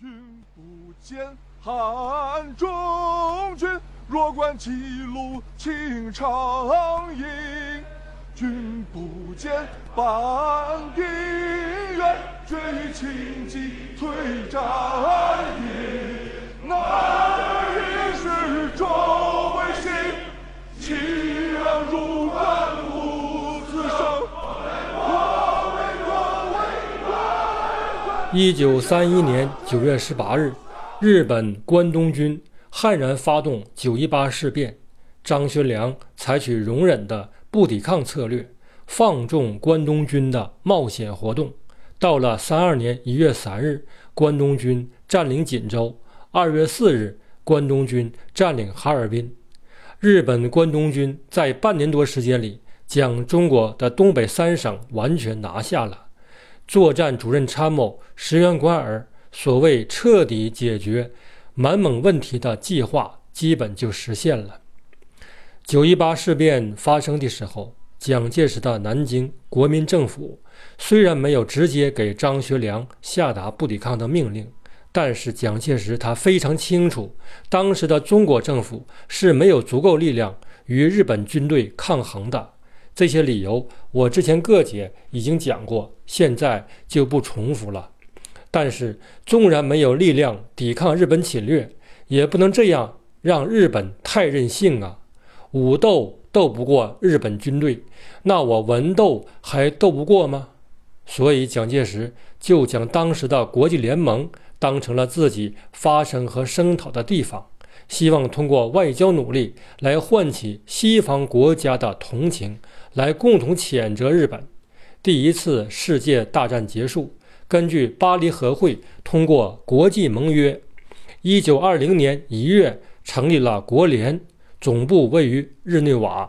君不见汉中君，若观其路青长缨。君不见半壁垣，绝于秦棘退战营。那一是周卫星，气昂如冠一九三一年九月十八日，日本关东军悍然发动九一八事变，张学良采取容忍的不抵抗策略，放纵关东军的冒险活动。到了三二年一月三日，关东军占领锦州；二月四日，关东军占领哈尔滨。日本关东军在半年多时间里，将中国的东北三省完全拿下了。作战主任参谋石原莞尔所谓彻底解决满蒙问题的计划，基本就实现了。九一八事变发生的时候，蒋介石的南京国民政府虽然没有直接给张学良下达不抵抗的命令，但是蒋介石他非常清楚，当时的中国政府是没有足够力量与日本军队抗衡的。这些理由我之前各节已经讲过，现在就不重复了。但是，纵然没有力量抵抗日本侵略，也不能这样让日本太任性啊！武斗斗不过日本军队，那我文斗还斗不过吗？所以，蒋介石就将当时的国际联盟当成了自己发声和声讨的地方，希望通过外交努力来唤起西方国家的同情。来共同谴责日本。第一次世界大战结束，根据巴黎和会通过国际盟约，一九二零年一月成立了国联，总部位于日内瓦。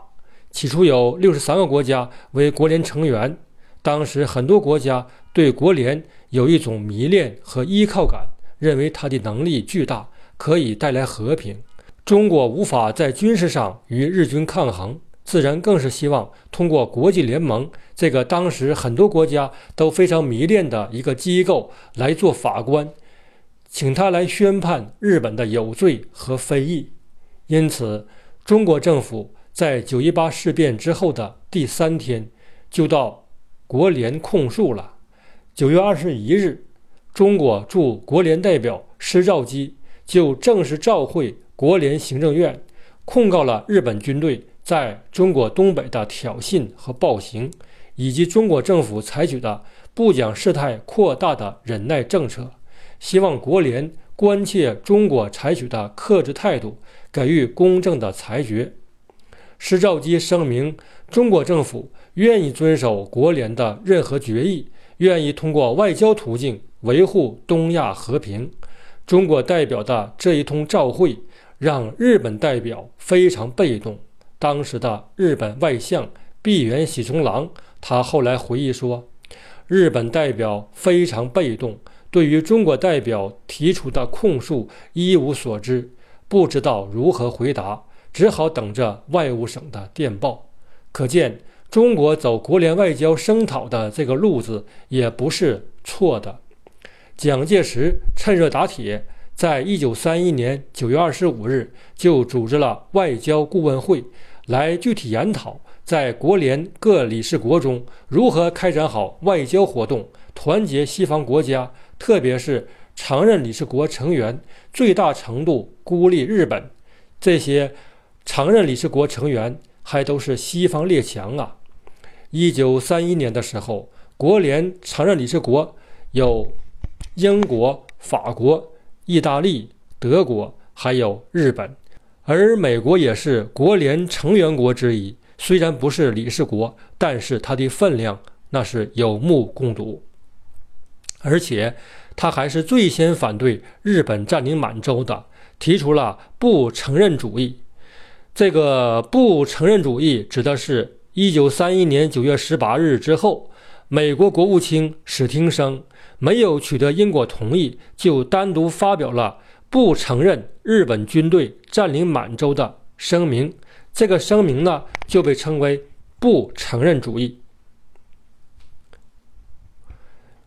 起初有六十三个国家为国联成员。当时很多国家对国联有一种迷恋和依靠感，认为它的能力巨大，可以带来和平。中国无法在军事上与日军抗衡。自然更是希望通过国际联盟这个当时很多国家都非常迷恋的一个机构来做法官，请他来宣判日本的有罪和非议。因此，中国政府在九一八事变之后的第三天就到国联控诉了。九月二十一日，中国驻国联代表施肇基就正式召会国联行政院，控告了日本军队。在中国东北的挑衅和暴行，以及中国政府采取的不讲事态扩大的忍耐政策，希望国联关切中国采取的克制态度，给予公正的裁决。施肇基声明，中国政府愿意遵守国联的任何决议，愿意通过外交途径维护东亚和平。中国代表的这一通照会，让日本代表非常被动。当时的日本外相闭原喜从郎，他后来回忆说，日本代表非常被动，对于中国代表提出的控诉一无所知，不知道如何回答，只好等着外务省的电报。可见，中国走国联外交声讨的这个路子也不是错的。蒋介石趁热打铁，在一九三一年九月二十五日就组织了外交顾问会。来具体研讨在国联各理事国中如何开展好外交活动，团结西方国家，特别是常任理事国成员最大程度孤立日本。这些常任理事国成员还都是西方列强啊！一九三一年的时候，国联常任理事国有英国、法国、意大利、德国，还有日本。而美国也是国联成员国之一，虽然不是理事国，但是它的分量那是有目共睹。而且，他还是最先反对日本占领满洲的，提出了不承认主义。这个不承认主义指的是1931年9月18日之后，美国国务卿史汀生没有取得英国同意，就单独发表了。不承认日本军队占领满洲的声明，这个声明呢就被称为不承认主义。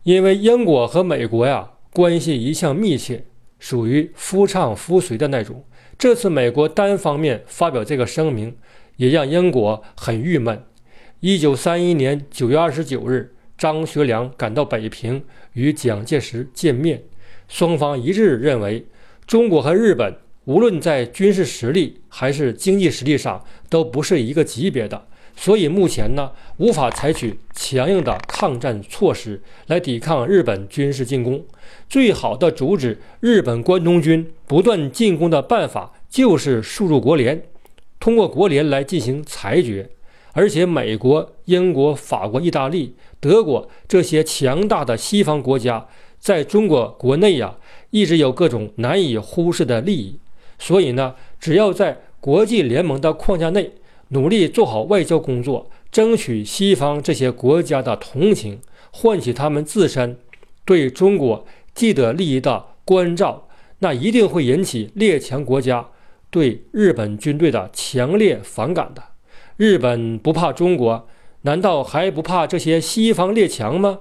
因为英国和美国呀关系一向密切，属于夫唱妇随的那种。这次美国单方面发表这个声明，也让英国很郁闷。一九三一年九月二十九日，张学良赶到北平与蒋介石见面，双方一致认为，中国和日本无论在军事实力还是经济实力上都不是一个级别的。所以目前呢，无法采取强硬的抗战措施来抵抗日本军事进攻。最好的阻止日本关东军不断进攻的办法，就是输入国联，通过国联来进行裁决。而且，美国、英国、法国、意大利、德国这些强大的西方国家，在中国国内呀，一直有各种难以忽视的利益。所以呢，只要在国际联盟的框架内，努力做好外交工作，争取西方这些国家的同情，唤起他们自身对中国既得利益的关照，那一定会引起列强国家对日本军队的强烈反感的。日本不怕中国，难道还不怕这些西方列强吗？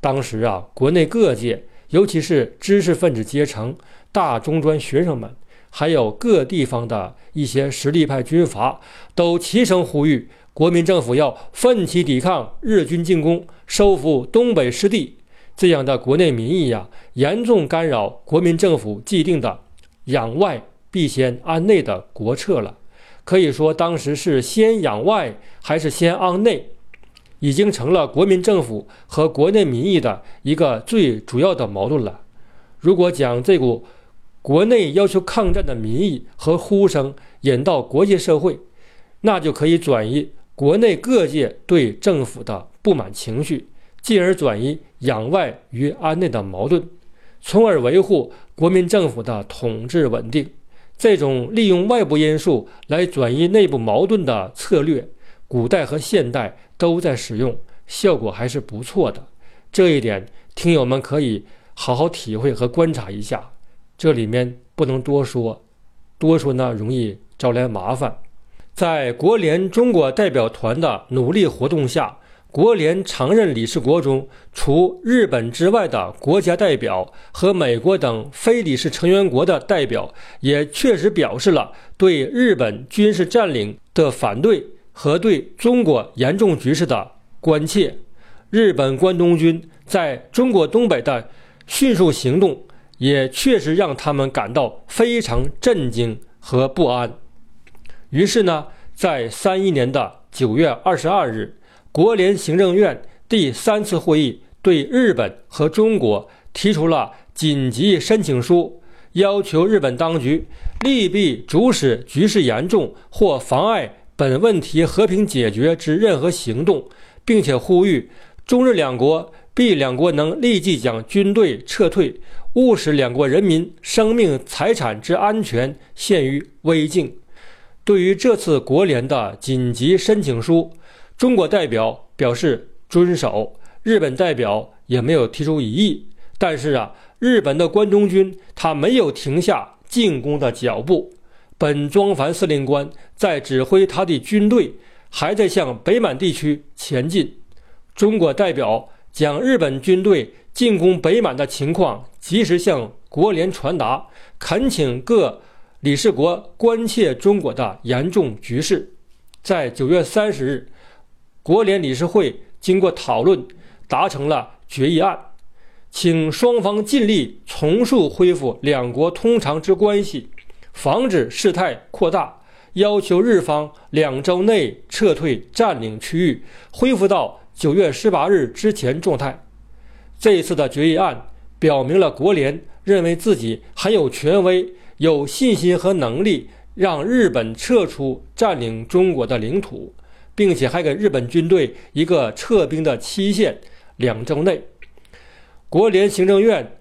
当时啊，国内各界，尤其是知识分子阶层、大中专学生们。还有各地方的一些实力派军阀，都齐声呼吁国民政府要奋起抵抗日军进攻，收复东北失地。这样的国内民意呀，严重干扰国民政府既定的“养外必先安内”的国策了。可以说，当时是先养外还是先安内，已经成了国民政府和国内民意的一个最主要的矛盾了。如果将这股，国内要求抗战的民意和呼声引到国际社会，那就可以转移国内各界对政府的不满情绪，进而转移养外与安内的矛盾，从而维护国民政府的统治稳定。这种利用外部因素来转移内部矛盾的策略，古代和现代都在使用，效果还是不错的。这一点，听友们可以好好体会和观察一下。这里面不能多说，多说呢容易招来麻烦。在国联中国代表团的努力活动下，国联常任理事国中，除日本之外的国家代表和美国等非理事成员国的代表，也确实表示了对日本军事占领的反对和对中国严重局势的关切。日本关东军在中国东北的迅速行动。也确实让他们感到非常震惊和不安。于是呢，在三一年的九月二十二日，国联行政院第三次会议对日本和中国提出了紧急申请书，要求日本当局利弊主使局势严重或妨碍本问题和平解决之任何行动，并且呼吁中日两国必两国能立即将军队撤退。勿使两国人民生命财产之安全陷于危境。对于这次国联的紧急申请书，中国代表表示遵守，日本代表也没有提出异议。但是啊，日本的关东军他没有停下进攻的脚步，本庄繁司令官在指挥他的军队，还在向北满地区前进。中国代表将日本军队。进攻北满的情况及时向国联传达，恳请各理事国关切中国的严重局势。在九月三十日，国联理事会经过讨论，达成了决议案，请双方尽力重塑恢复两国通常之关系，防止事态扩大，要求日方两周内撤退占领区域，恢复到九月十八日之前状态。这一次的决议案表明了国联认为自己很有权威、有信心和能力让日本撤出占领中国的领土，并且还给日本军队一个撤兵的期限，两周内。国联行政院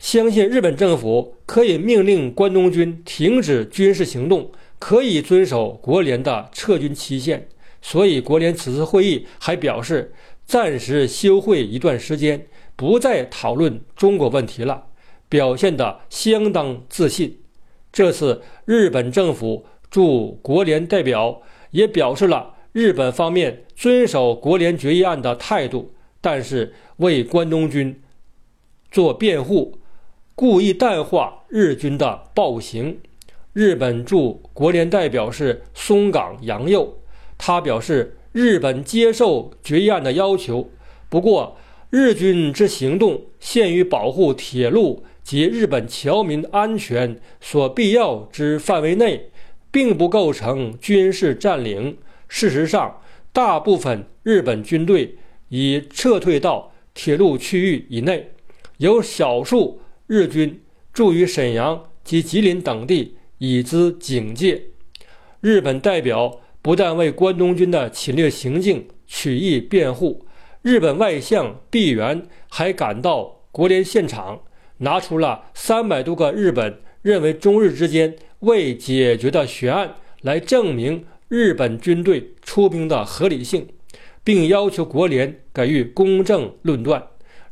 相信日本政府可以命令关东军停止军事行动，可以遵守国联的撤军期限，所以国联此次会议还表示暂时休会一段时间。不再讨论中国问题了，表现得相当自信。这次日本政府驻国联代表也表示了日本方面遵守国联决议案的态度，但是为关东军做辩护，故意淡化日军的暴行。日本驻国联代表是松冈洋右，他表示日本接受决议案的要求，不过日军之行动限于保护铁路及日本侨民安全所必要之范围内，并不构成军事占领。事实上，大部分日本军队已撤退到铁路区域以内，有少数日军驻于沈阳及吉林等地。以资警戒。日本代表不但为关东军的侵略行径曲意辩护，日本外相毕原还赶到国联现场，拿出了三百多个日本认为中日之间未解决的悬案来证明日本军队出兵的合理性，并要求国联给予公正论断。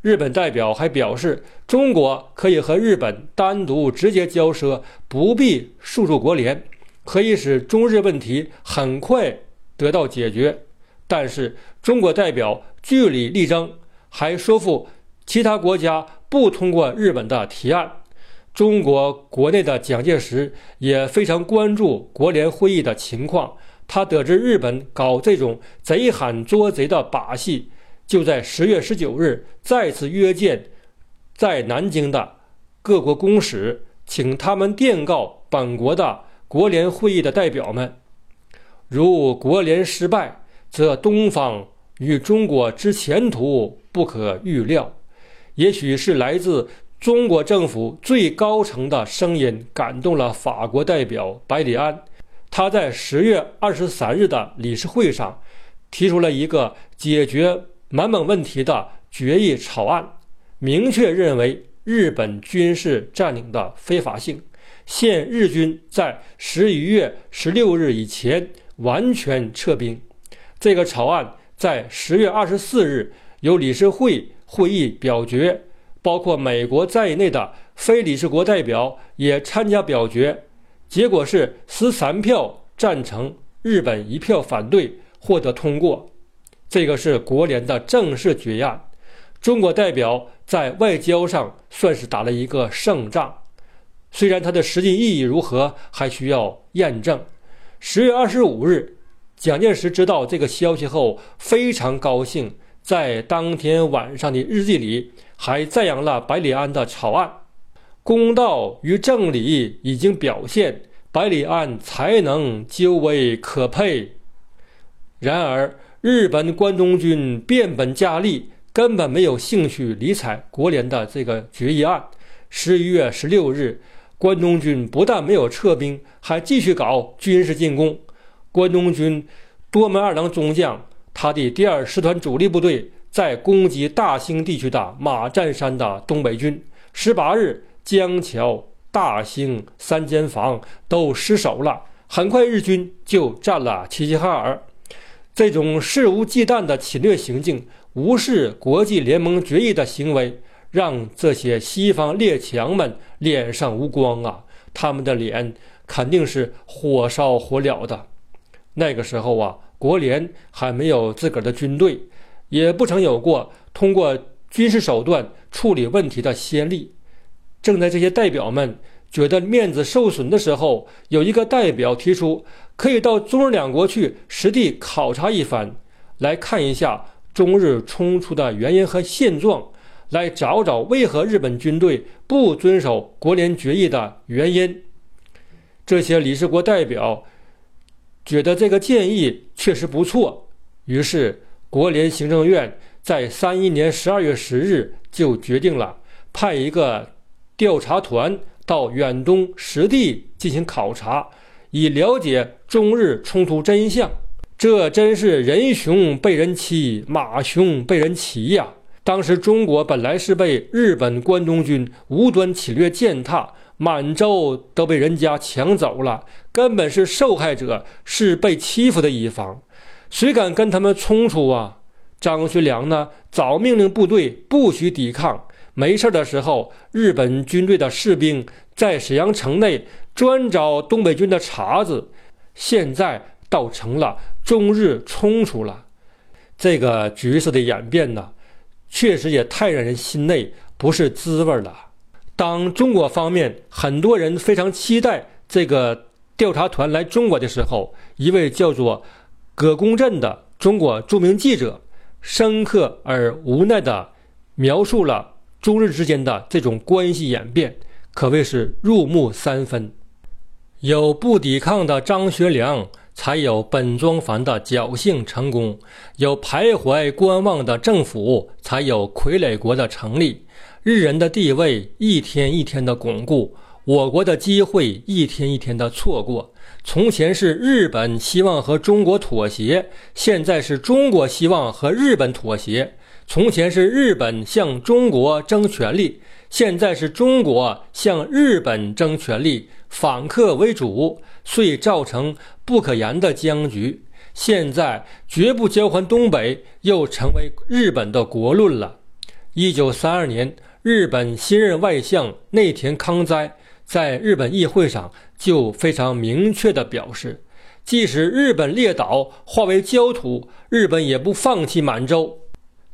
日本代表还表示，中国可以和日本单独直接交涉，不必诉诸国联，可以使中日问题很快得到解决。但是，中国代表据理力争，还说服其他国家不通过日本的提案。中国国内的蒋介石也非常关注国联会议的情况，他得知日本搞这种贼喊捉贼的把戏。就在十月十九日，再次约见在南京的各国公使，请他们电告本国的国联会议的代表们：如国联失败，则东方与中国之前途不可预料。也许是来自中国政府最高层的声音感动了法国代表百里安，他在十月二十三日的理事会上提出了一个解决。满蒙问题的决议草案，明确认为日本军事占领的非法性，限日军在十一月十六日以前完全撤兵。这个草案在十月二十四日由理事会会议表决，包括美国在内的非理事国代表也参加表决，结果是十三票赞成，日本一票反对，获得通过。这个是国联的正式决议案，中国代表在外交上算是打了一个胜仗，虽然它的实际意义如何还需要验证。十月二十五日，蒋介石知道这个消息后非常高兴，在当天晚上的日记里还赞扬了百里安的草案，公道与正理已经表现，百里安才能究为可佩。然而。日本关东军变本加厉，根本没有兴趣理睬国联的这个决议案。十一月十六日，关东军不但没有撤兵，还继续搞军事进攻。关东军多门二郎中将，他的第二师团主力部队在攻击大兴地区的马占山的东北军。十八日，江桥、大兴三间房都失守了。很快，日军就占了齐齐哈尔。这种肆无忌惮的侵略行径，无视国际联盟决议的行为，让这些西方列强们脸上无光啊！他们的脸肯定是火烧火燎的。那个时候啊，国联还没有自个儿的军队，也不曾有过通过军事手段处理问题的先例。正在这些代表们。觉得面子受损的时候，有一个代表提出，可以到中日两国去实地考察一番，来看一下中日冲突的原因和现状，来找找为何日本军队不遵守国联决议的原因。这些理事国代表觉得这个建议确实不错，于是国联行政院在三一年十二月十日就决定了派一个调查团。到远东实地进行考察，以了解中日冲突真相。这真是人熊被人欺，马熊被人骑呀！当时中国本来是被日本关东军无端侵略践踏，满洲都被人家抢走了，根本是受害者，是被欺负的一方。谁敢跟他们冲突啊？张学良呢？早命令部队不许抵抗。没事的时候，日本军队的士兵在沈阳城内专找东北军的茬子，现在倒成了中日冲突了。这个局势的演变呢，确实也太让人心内不是滋味了。当中国方面很多人非常期待这个调查团来中国的时候，一位叫做葛公振的中国著名记者，深刻而无奈地描述了中日之间的这种关系演变，可谓是入木三分。有不抵抗的张学良，才有本庄繁的侥幸成功；有徘徊观望的政府，才有傀儡国的成立。日人的地位一天一天的巩固，我国的机会一天一天的错过。从前是日本希望和中国妥协，现在是中国希望和日本妥协。从前是日本向中国争权力，现在是中国向日本争权力，反客为主，遂造成不可言的僵局。现在绝不交还东北，又成为日本的国论了。一九三二年，日本新任外相内田康哉在日本议会上就非常明确地表示，即使日本列岛化为焦土，日本也不放弃满洲。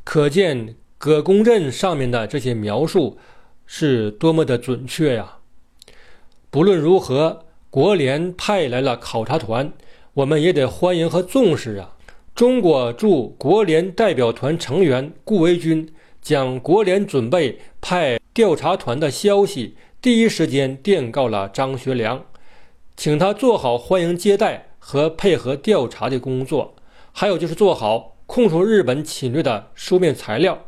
可见葛公镇上面的这些描述是多么的准确呀！不论如何，国联派来了考察团，我们也得欢迎和重视啊！中国驻国联代表团成员顾维钧将国联准备派调查团的消息第一时间电告了张学良，请他做好欢迎接待和配合调查的工作，还有就是做好。控诉日本侵略的书面材料，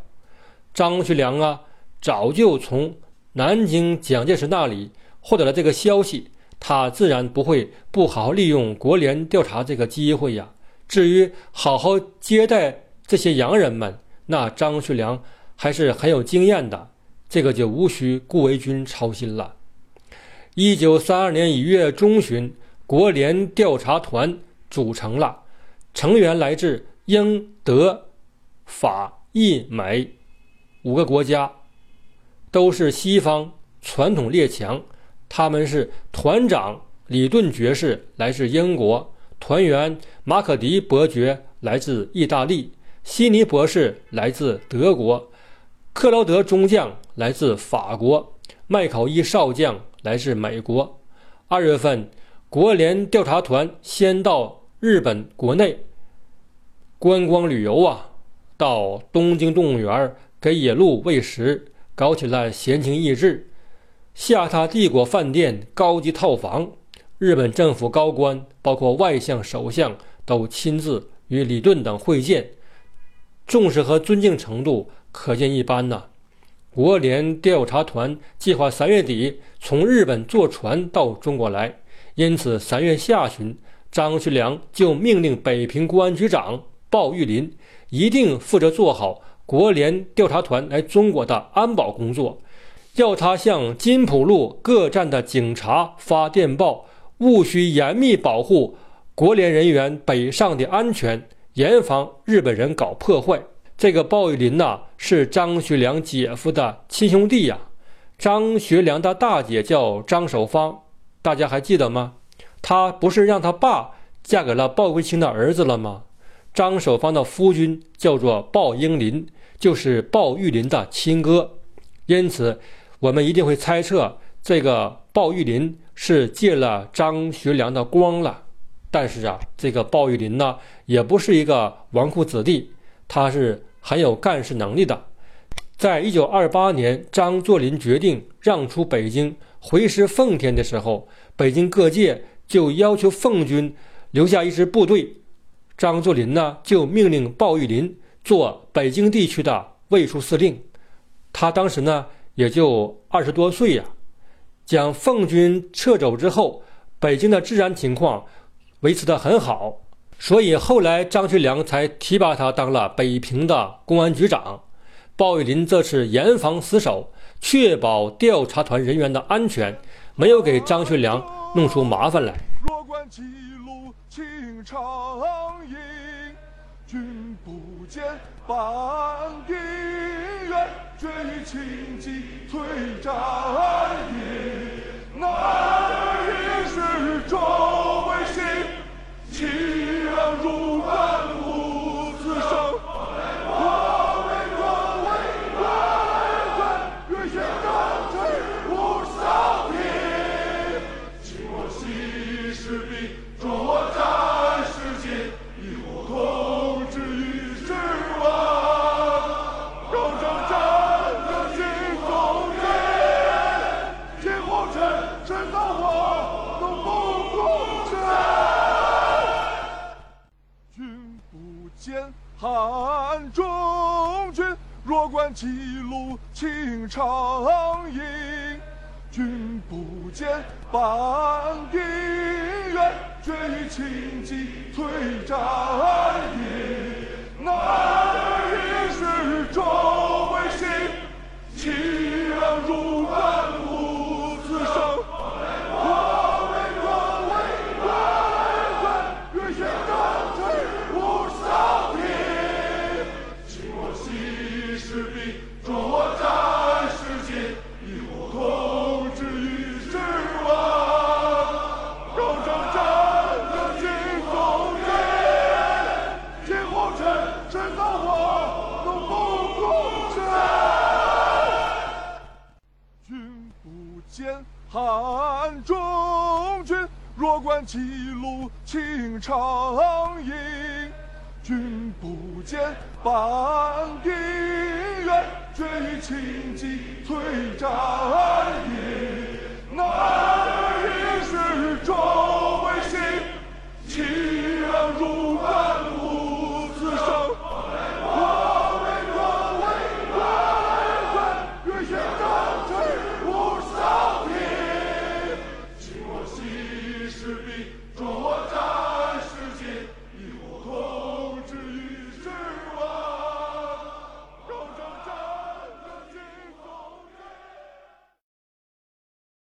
张学良啊，早就从南京蒋介石那里获得了这个消息，他自然不会不好好利用国联调查这个机会呀。至于好好接待这些洋人们，那张学良还是很有经验的，这个就无需顾维钧操心了。一九三二年一月中旬，国联调查团组成了，成员来自。英、德、法、意、美五个国家都是西方传统列强。他们是团长李顿爵士来自英国，团员马可迪伯爵来自意大利，悉尼博士来自德国，克劳德中将来自法国，麦考伊少将来自美国。二月份，国联调查团先到日本国内。观光旅游啊，到东京动物园给野鹿喂食，搞起了闲情逸致。下榻帝国饭店高级套房，日本政府高官，包括外相、首相，都亲自与李顿等会见，重视和尊敬程度可见一斑呐。国联调查团计划三月底从日本坐船到中国来，因此三月下旬，张学良就命令北平公安局长。鲍玉林一定负责做好国联调查团来中国的安保工作，要他向金浦路各站的警察发电报，务须严密保护国联人员北上的安全，严防日本人搞破坏。这个鲍玉林呐，是张学良姐夫的亲兄弟呀。张学良的大姐叫张守芳，大家还记得吗？他不是让他爸嫁给了鲍桂清的儿子了吗？张守芳的夫君叫做鲍英林，就是鲍玉林的亲哥，因此我们一定会猜测这个鲍玉林是借了张学良的光了。但是啊，这个鲍玉林呢，也不是一个纨绔子弟，他是很有干事能力的。在一九二八年，张作霖决定让出北京，回师奉天的时候，北京各界就要求奉军留下一支部队。张作霖呢，就命令鲍玉林做北京地区的卫戍司令。他当时呢，也就二十多岁呀。将奉军撤走之后，北京的治安情况维持得很好，所以后来张学良才提拔他当了北平的公安局长。鲍玉林这次严防死守，确保调查团人员的安全，没有给张学良弄出麻烦来。若观情长吟，君不见半点缘，却与情急催战营。那一世周维新，凄凉如干路情长影君不见半定怨却与情急催战饮男儿一世终会心